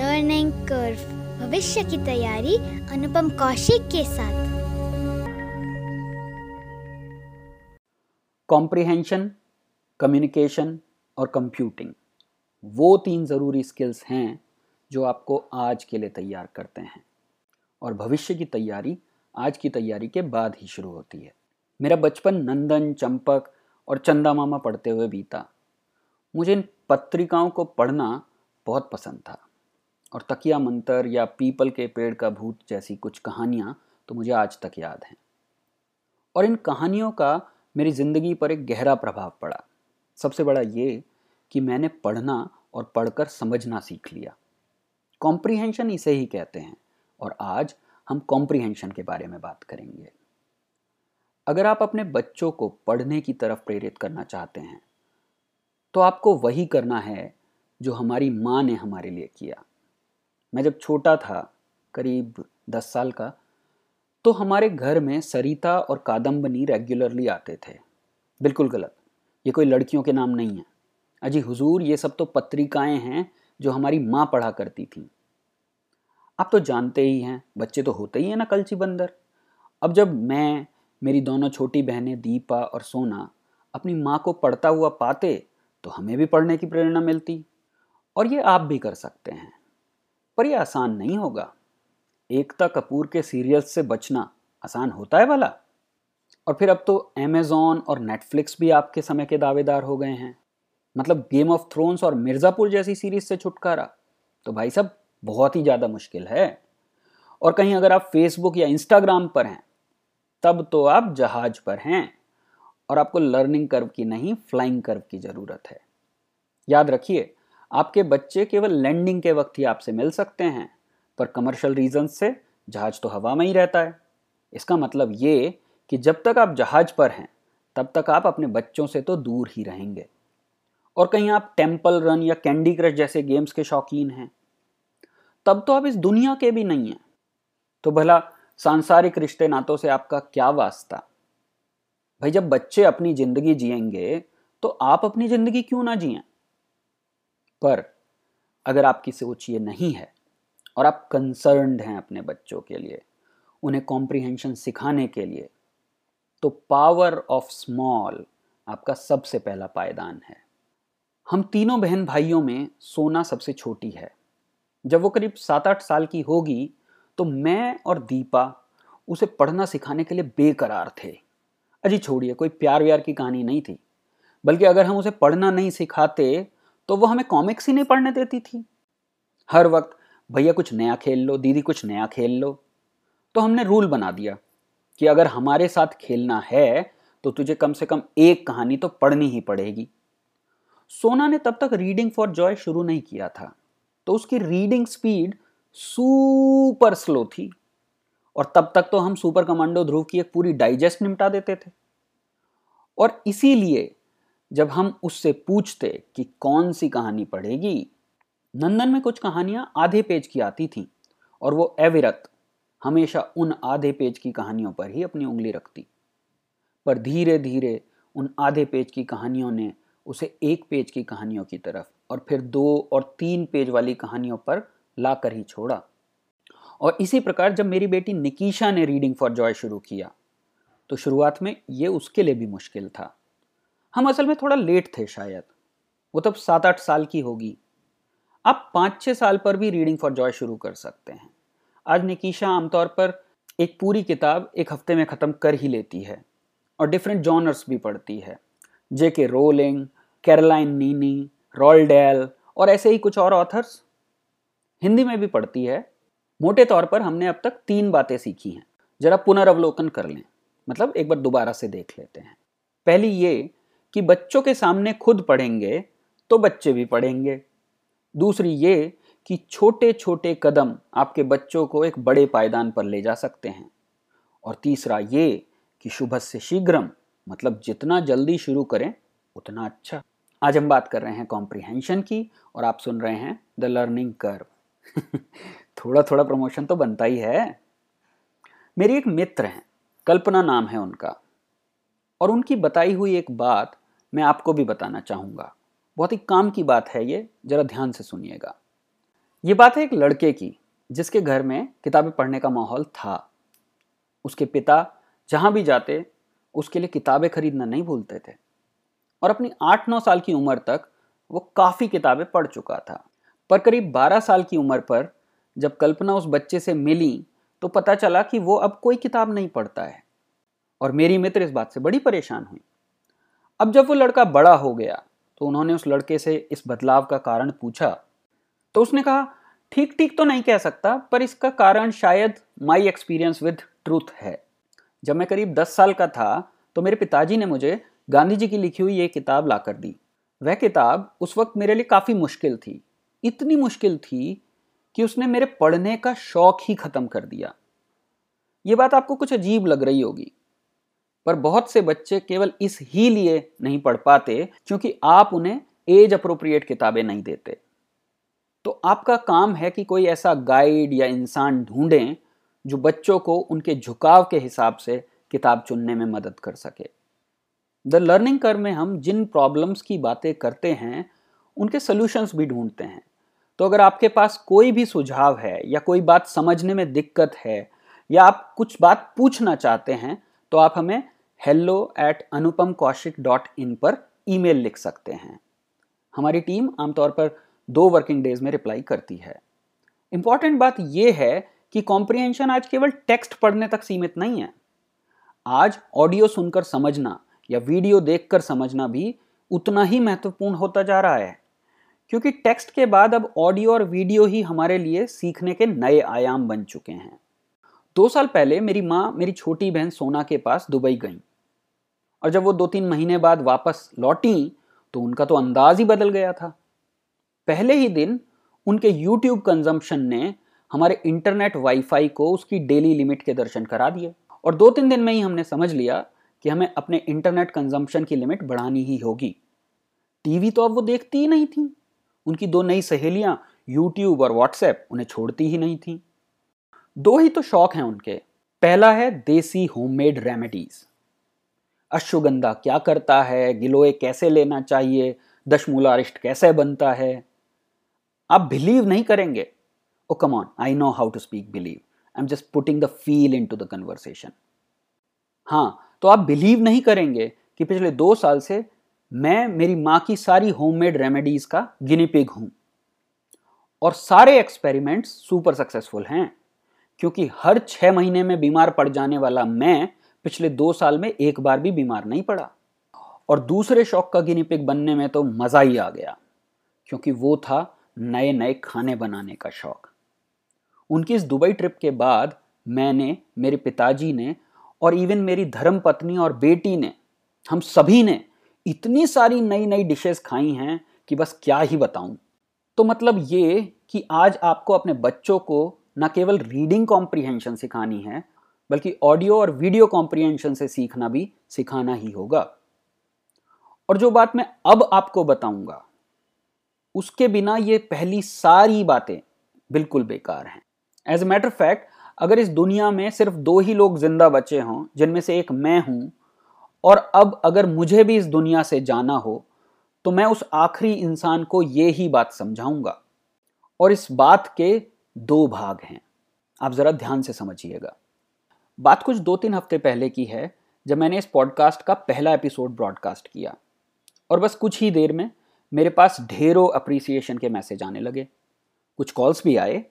Learning curve भविष्य की तैयारी, अनुपम कौशिक के साथ। कॉम्प्रिहेंशन कम्युनिकेशन और कंप्यूटिंग वो तीन ज़रूरी स्किल्स हैं जो आपको आज के लिए तैयार करते हैं। और भविष्य की तैयारी, आज की तैयारी के बाद ही शुरू होती है। मेरा बचपन नंदन, चंपक और चंदा मामा पढ़ते हुए बीता। मुझे इन पत्रिकाओं को पढ़ना बहुत पसंद था। और तकिया मंतर या पीपल के पेड़ का भूत जैसी कुछ कहानियाँ तो मुझे आज तक याद हैं। और इन कहानियों का मेरी ज़िंदगी पर एक गहरा प्रभाव पड़ा। सबसे बड़ा ये कि मैंने पढ़ना और पढ़कर समझना सीख लिया। कॉम्प्रीहेंशन इसे ही कहते हैं, और आज हम कॉम्प्रीहेंशन के बारे में बात करेंगे। अगर आप अपने बच्चों को पढ़ने की तरफ़ प्रेरित करना चाहते हैं तो आपको वही करना है जो हमारी माँ ने हमारे लिए किया। मैं जब छोटा था, करीब दस साल का तो हमारे घर में सरिता और कादम्बनी रेगुलरली आते थे। बिल्कुल गलत। ये कोई लड़कियों के नाम नहीं है। अजी हुजूर, ये सब तो पत्रिकाएँ हैं जो हमारी माँ पढ़ा करती थी। आप तो जानते ही हैं, बच्चे तो होते ही हैं ना कलची बंदर। अब जब मैं, मेरी दोनों छोटी बहनें दीपा और सोना, अपनी माँ को पढ़ता हुआ पाते तो हमें भी पढ़ने की प्रेरणा मिलती। और ये आप भी कर सकते हैं। पर यह आसान नहीं होगा। एकता कपूर के सीरियल्स से बचना आसान होता है वाला। और फिर अब तो अमेजोन और नेटफ्लिक्स भी आपके समय के दावेदार हो गए हैं। मतलब गेम ऑफ़ थ्रोन्स और मिर्ज़ापुर जैसी सीरीज़ से छुटकारा। तो भाई साहब, बहुत ही ज़्यादा मुश्किल है। और कहीं अगर आप फेसबुक या इंस्टाग्राम पर हैं, तब तो आप जहाज़ पर हैं। और आपको लर्निंग कर्व की नहीं फ्लाइंग कर्व की ज़रूरत है। याद रखिए आपके बच्चे केवल लैंडिंग के वक्त ही आपसे मिल सकते हैं, पर कमर्शियल रीजन से जहाज़ तो हवा में ही रहता है। इसका मतलब ये कि जब तक आप जहाज़ पर हैं, तब तक आप अपने बच्चों से तो दूर ही रहेंगे। और कहीं आप टेंपल रन या कैंडी क्रश जैसे गेम्स के शौकीन हैं, तब तो आप इस दुनिया के भी नहीं हैं। तो भला सांसारिक रिश्ते नातों से आपका क्या वास्ता? भाई जब बच्चे अपनी ज़िंदगी जिएँगे तो आप अपनी ज़िंदगी क्यों ना जिए? पर अगर आपकी सोच ये नहीं है और आप कंसर्नड हैं अपने बच्चों के लिए, उन्हें कॉम्प्रिहेंशन सिखाने के लिए तो पावर ऑफ़ स्मॉल आपका सबसे पहला पायदान है। हम तीनों बहन भाइयों में सोना सबसे छोटी है। जब वो करीब सात आठ साल की होगी तो मैं और दीपा उसे पढ़ना सिखाने के लिए बेकरार थे। अजी छोड़िए, कोई प्यार व्यार की कहानी नहीं थी, बल्कि अगर हम उसे पढ़ना नहीं सिखाते तो वो हमें कॉमिक्स ही नहीं पढ़ने देती थी। हर वक्त, भैया, कुछ नया खेल लो, दीदी, कुछ नया खेल लो। तो हमने रूल बना दिया कि अगर हमारे साथ खेलना है तो तुझे कम से कम एक कहानी तो पढ़नी ही पड़ेगी। सोना ने तब तक रीडिंग फॉर जॉय शुरू नहीं किया था तो उसकी रीडिंग स्पीड सुपर स्लो थी। और तब तक तो हम सुपर कमांडो ध्रुव की एक पूरी डाइजेस्ट निपटा देते थे। और इसीलिए जब हम उससे पूछते कि कौन सी कहानी पढ़ेगी, नंदन में कुछ कहानियाँ आधे पेज की आती थीं और वो अविरत हमेशा उन आधे पेज की कहानियों पर ही अपनी उंगली रखती। पर धीरे धीरे उन आधे पेज की कहानियों ने उसे एक पेज की कहानियों की तरफ़ और फिर दो और तीन पेज वाली कहानियों पर लाकर ही छोड़ा। और इसी प्रकार जब मेरी बेटी निकीशा ने रीडिंग फॉर जॉय शुरू किया तो शुरुआत में ये उसके लिए भी मुश्किल था। हम असल में थोड़ा लेट थे शायद। वो तब सात आठ साल की होगी। आप पाँच छः साल पर भी रीडिंग फॉर जॉय शुरू कर सकते हैं। आज निकीशा आमतौर पर एक पूरी किताब एक हफ़्ते में ख़त्म कर ही लेती है और डिफरेंट जॉनर्स भी पढ़ती है। जे के रोलिंग कैरलाइन नीनी रॉलडेल और ऐसे ही कुछ और ऑथर्स हिंदी में भी पढ़ती है। मोटे तौर पर हमने अब तक तीन बातें सीखी हैं। जरा पुनर्वलोकन कर लें। मतलब एक बार दोबारा से देख लेते हैं। पहली ये कि बच्चों के सामने खुद पढ़ेंगे तो बच्चे भी पढ़ेंगे। दूसरी ये कि छोटे छोटे कदम आपके बच्चों को एक बड़े पायदान पर ले जा सकते हैं। और तीसरा ये कि शुभ से शीघ्रम मतलब जितना जल्दी शुरू करें, उतना अच्छा। आज हम बात कर रहे हैं कॉम्प्रिहेंशन की और आप सुन रहे हैं द लर्निंग कर्व थोड़ा थोड़ा प्रमोशन तो बनता ही है। मेरी एक मित्र हैं, कल्पना नाम है उनका। और उनकी बताई हुई एक बात मैं आपको भी बताना चाहूँगा। बहुत ही काम की बात है ये, जरा ध्यान से सुनिएगा। ये बात है एक लड़के की, जिसके घर में किताबें पढ़ने का माहौल था। उसके पिता जहाँ भी जाते, उसके लिए किताबें खरीदना नहीं भूलते थे। और अपनी आठ नौ साल की उम्र तक वो काफ़ी किताबें पढ़ चुका था। पर करीब बारह साल की उम्र पर जब कल्पना उस बच्चे से मिली तो पता चला कि वो अब कोई किताब नहीं पढ़ता है। और मेरी मित्र इस बात से बड़ी परेशान हुई। अब जब वो लड़का बड़ा हो गया तो उन्होंने उस लड़के से इस बदलाव का कारण पूछा। तो उसने कहा ठीक ठीक तो नहीं कह सकता, पर इसका कारण शायद माई एक्सपीरियंस विद ट्रूथ है। जब मैं करीब दस साल का था तो मेरे पिताजी ने मुझे गांधी जी की लिखी हुई ये किताब ला कर दी। वह किताब उस वक्त मेरे लिए काफ़ी मुश्किल थी। इतनी मुश्किल थी कि उसने मेरे पढ़ने का शौक ही ख़त्म कर दिया। ये बात आपको कुछ अजीब लग रही होगी। पर बहुत से बच्चे केवल इस ही लिए नहीं पढ़ पाते क्योंकि आप उन्हें एज अप्रोप्रिएट किताबें नहीं देते। तो आपका काम है कि कोई ऐसा गाइड या इंसान ढूंढें जो बच्चों को उनके झुकाव के हिसाब से किताब चुनने में मदद कर सके। द लर्निंग कर में हम जिन प्रॉब्लम्स की बातें करते हैं, उनके सोल्यूशंस भी ढूंढते हैं। तो अगर आपके पास कोई भी सुझाव है या कोई बात समझने में दिक्कत है या आप कुछ बात पूछना चाहते हैं तो आप हमें hello at Anupam Kaushik dot in पर ईमेल लिख सकते हैं। हमारी टीम आमतौर पर दो वर्किंग डेज़ में रिप्लाई करती है। इंपॉर्टेंट बात यह है कि कॉम्प्रिहेंशन आज केवल टेक्स्ट पढ़ने तक सीमित नहीं है। आज ऑडियो सुनकर समझना या वीडियो देखकर समझना भी उतना ही महत्वपूर्ण होता जा रहा है। क्योंकि टेक्स्ट के बाद अब ऑडियो और वीडियो ही हमारे लिए सीखने के नए आयाम बन चुके हैं। दो साल पहले मेरी माँ, मेरी छोटी बहन सोना के पास दुबई गई। और जब वो दो तीन महीने बाद वापस लौटी तो उनका तो अंदाज ही बदल गया था। पहले ही दिन उनके यूट्यूब कंजम्पशन ने हमारे इंटरनेट वाईफाई को उसकी डेली लिमिट के दर्शन करा दिए और दो तीन दिन में ही हमने समझ लिया कि हमें अपने इंटरनेट कंजम्पशन की लिमिट बढ़ानी ही होगी। टीवी तो अब वो देखती ही नहीं थी। उनकी दो नई सहेलियाँ यूट्यूब और व्हाट्सएप उन्हें छोड़ती ही नहीं थी। दो ही तो शौक हैं उनके। पहला है देसी होममेड रेमेडीज अश्वगंधा क्या करता है? गिलोय कैसे लेना चाहिए? दशमूलारिष्ट कैसे बनता है? आप बिलीव नहीं करेंगे। ओ come on I know how to speak believe I am just putting the feel into the conversation हाँ तो आप बिलीव नहीं करेंगे कि पिछले दो साल से मैं, मेरी माँ की सारी होममेड रेमेडीज का गिनीपिग हूँ। और सारे एक्सपेरिमेंट्स सुपर सक्सेसफुल हैं। क्योंकि हर छह महीने में बीमार पड़ जाने वाला मैं पिछले दो साल में एक बार भी बीमार नहीं पड़ा। और दूसरे शौक का गिनीपिग बनने में तो मज़ा ही आ गया, क्योंकि वो था नए नए खाने बनाने का शौक। उनकी इस दुबई ट्रिप के बाद मैंने, मेरे पिताजी ने और इवन मेरी धर्म पत्नी और बेटी ने, हम सभी ने इतनी सारी नई नई डिशेस खाई हैं कि बस क्या ही बताऊँ। तो मतलब ये कि आज आपको अपने बच्चों को न केवल रीडिंग कॉम्प्रीहेंशन सिखानी है बल्कि ऑडियो और वीडियो कॉम्प्रीहेंशन से सीखना भी सिखाना ही होगा। और जो बात मैं अब आपको बताऊँगा, उसके बिना ये पहली सारी बातें बिल्कुल बेकार हैं। एज ए मैटर फैक्ट अगर इस दुनिया में सिर्फ़ दो ही लोग ज़िंदा बचे हों, जिनमें से एक मैं हूँ, और अब अगर मुझे भी इस दुनिया से जाना हो तो मैं उस आखिरी इंसान को ये ही बात समझाऊँगा। और इस बात के दो भाग हैं। आप ज़रा ध्यान से समझिएगा। बात कुछ दो तीन हफ़्ते पहले की है, जब मैंने इस पॉडकास्ट का पहला एपिसोड ब्रॉडकास्ट किया। और बस कुछ ही देर में मेरे पास ढेरों अप्रिसिएशन के मैसेज आने लगे। कुछ कॉल्स भी आए।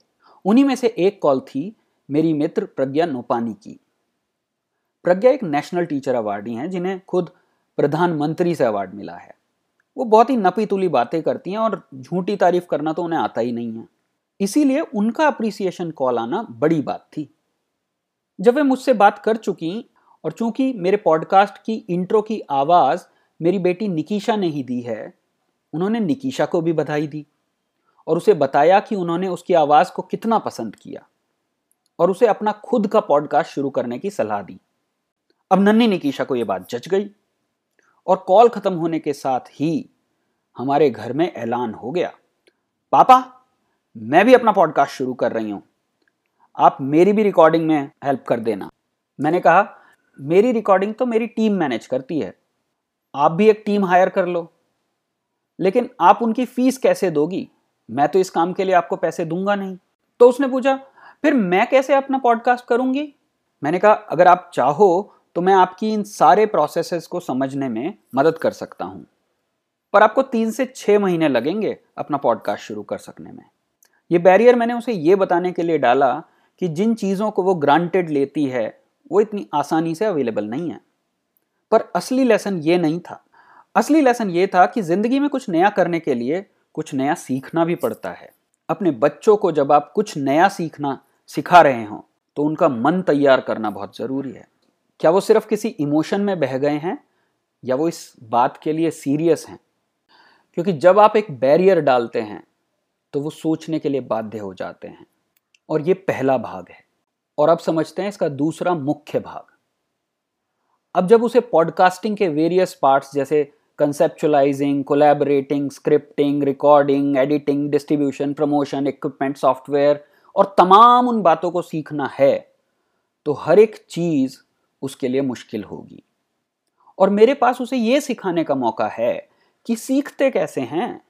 उन्हीं में से एक कॉल थी मेरी मित्र प्रज्ञा नोपानी की। प्रज्ञा एक नेशनल टीचर अवार्डी हैं, जिन्हें खुद प्रधानमंत्री से अवार्ड मिला है। वो बहुत ही नपी तुली बातें करती हैं और झूठी तारीफ़ करना तो उन्हें आता ही नहीं है। इसीलिए उनका अप्रिसिएशन कॉल आना बड़ी बात थी। जब वे मुझसे बात कर चुकी और चूँकि मेरे पॉडकास्ट की इंट्रो की आवाज़ मेरी बेटी निकीशा ने ही दी है, उन्होंने निकीशा को भी बधाई दी और उसे बताया कि उन्होंने उसकी आवाज़ को कितना पसंद किया और उसे अपना खुद का पॉडकास्ट शुरू करने की सलाह दी। अब नन्ही निकीशा को यह बात जच गई और कॉल खत्म होने के साथ ही हमारे घर में ऐलान हो गया। पापा, मैं भी अपना पॉडकास्ट शुरू कर रही हूँ। आप मेरी भी रिकॉर्डिंग में हेल्प कर देना। मैंने कहा, मेरी रिकॉर्डिंग तो मेरी टीम मैनेज करती है। आप भी एक टीम हायर कर लो। लेकिन आप उनकी फ़ीस कैसे दोगी? मैं तो इस काम के लिए आपको पैसे दूँगा नहीं। तो उसने पूछा, फिर मैं कैसे अपना पॉडकास्ट करूँगी? मैंने कहा, अगर आप चाहो तो मैं आपकी इन सारे प्रोसेसेस को समझने में मदद कर सकता हूँ। पर आपको तीन से छह महीने लगेंगे अपना पॉडकास्ट शुरू कर सकने में। ये बैरियर मैंने उसे ये बताने के लिए डाला कि जिन चीज़ों को वो ग्रांटेड लेती है, वो इतनी आसानी से अवेलेबल नहीं है। पर असली लेसन ये नहीं था। असली लेसन ये था कि ज़िंदगी में कुछ नया करने के लिए कुछ नया सीखना भी पड़ता है। अपने बच्चों को जब आप कुछ नया सीखना सिखा रहे हों तो उनका मन तैयार करना बहुत ज़रूरी है। क्या वो सिर्फ़ किसी इमोशन में बह गए हैं, या वो इस बात के लिए सीरियस हैं? क्योंकि जब आप एक बैरियर डालते हैं तो वो सोचने के लिए बाध्य हो जाते हैं। और ये पहला भाग है। और अब समझते हैं इसका दूसरा मुख्य भाग। अब जब उसे पॉडकास्टिंग के वेरियस पार्ट्स जैसे conceptualising collaborating scripting recording editing distribution promotion equipment software और तमाम उन बातों को सीखना है तो हर एक चीज़ उसके लिए मुश्किल होगी। और मेरे पास उसे यह सिखाने का मौका है कि सीखते कैसे हैं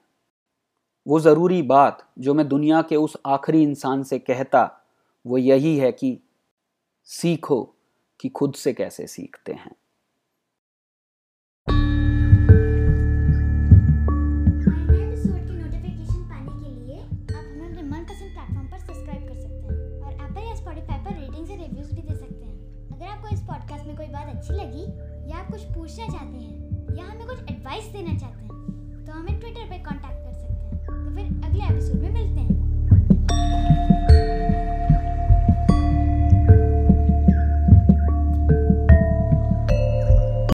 वो ज़रूरी बात जो मैं दुनिया के उस आखिरी इंसान से कहता, वो यही है कि सीखो कि खुद से कैसे सीखते हैं। या कुछ पूछना चाहते हैं या हमें कुछ एडवाइस देना चाहते हैं तो हमें ट्विटर पे कांटेक्ट तो फिर अगले एपिसोड में मिलते हैं।